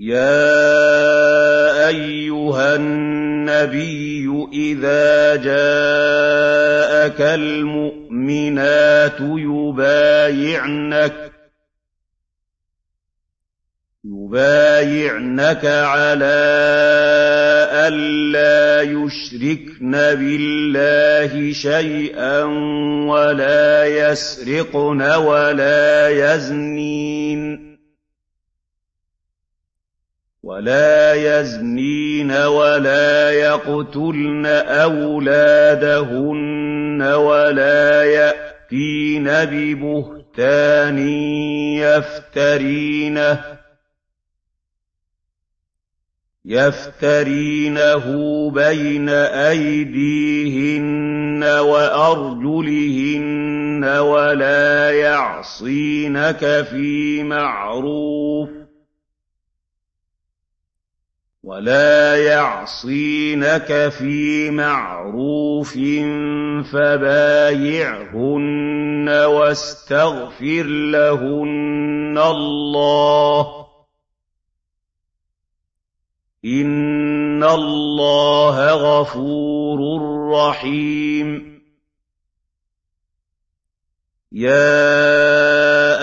يَا أَيُّهَا النَّبِيُّ إِذَا جَاءَكَ الْمُؤْمِنَاتُ يُبَايِعْنَكَ عَلَىٰ أَن لَّا يُشْرِكْنَ بِاللَّهِ شَيْئًا وَلَا يَسْرِقْنَ وَلَا يَزْنِينَ وَلَا يَقْتُلْنَ أَوْلَادَهُنَّ وَلَا يَأْتِينَ بِبُهْتَانٍ يَفْتَرِينَهُ بَيْنَ أَيْدِيهِنَّ وَأَرْجُلِهِنَّ وَلَا يَعْصِينَكَ فِي مَعْرُوفٍ فَبَايِعْهُنَّ وَاسْتَغْفِرْ لَهُنَّ اللَّهَ ۖ إِنَّ اللَّهَ غَفُورٌ رَّحِيمٌ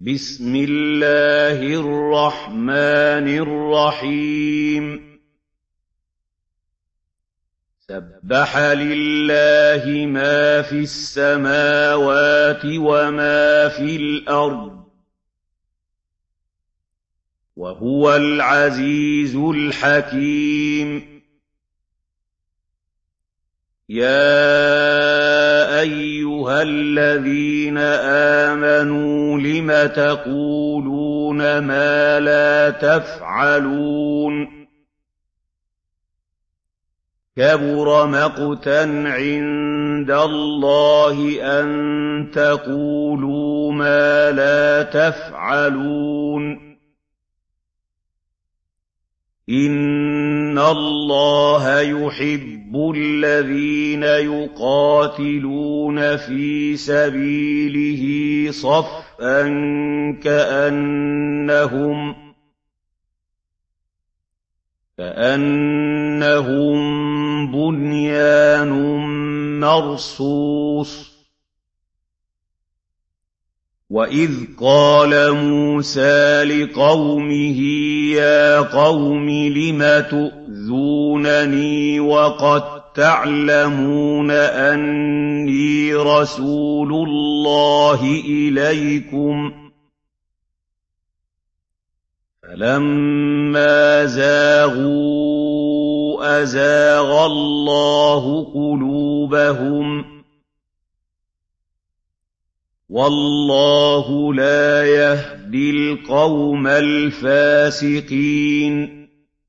بِسْمِ اللَّهِ الرَّحْمَٰنِ الرَّحِيمِ. سَبَّحَ لِلَّهِ مَا فِي السَّمَاوَاتِ وَمَا فِي الْأَرْضِ ۖ وَهُوَ الْعَزِيزُ الْحَكِيمُ. يَا أَيُّهَا الَّذِينَ آمَنُوا لِمَ تَقُولُونَ مَا لَا تَفْعَلُونَ كَبُرَ مَقْتًا عِندَ اللَّهِ أَن تَقُولُوا مَا لَا تَفْعَلُونَ إِنَّ اللَّهَ يُحِبُّ الَّذِينَ يُقَاتِلُونَ فِي سَبِيلِهِ صَفًّا كَأَنَّهُم بُنْيَانٌ مَّرْصُوصٌ وَإِذْ قَالَ مُوسَىٰ لِقَوْمِهِ يَا قَوْمِ لِمَ تُؤْذُونَنِي وَقَد تَّعْلَمُونَ أَنِّي رَسُولُ اللَّهِ إِلَيْكُمْ ۖ فَلَمَّا زَاغُوا أَزَاغَ اللَّهُ قُلُوبَهُمْ ۚ وَاللَّهُ لَا يَهْدِي الْقَوْمَ الْفَاسِقِينَ.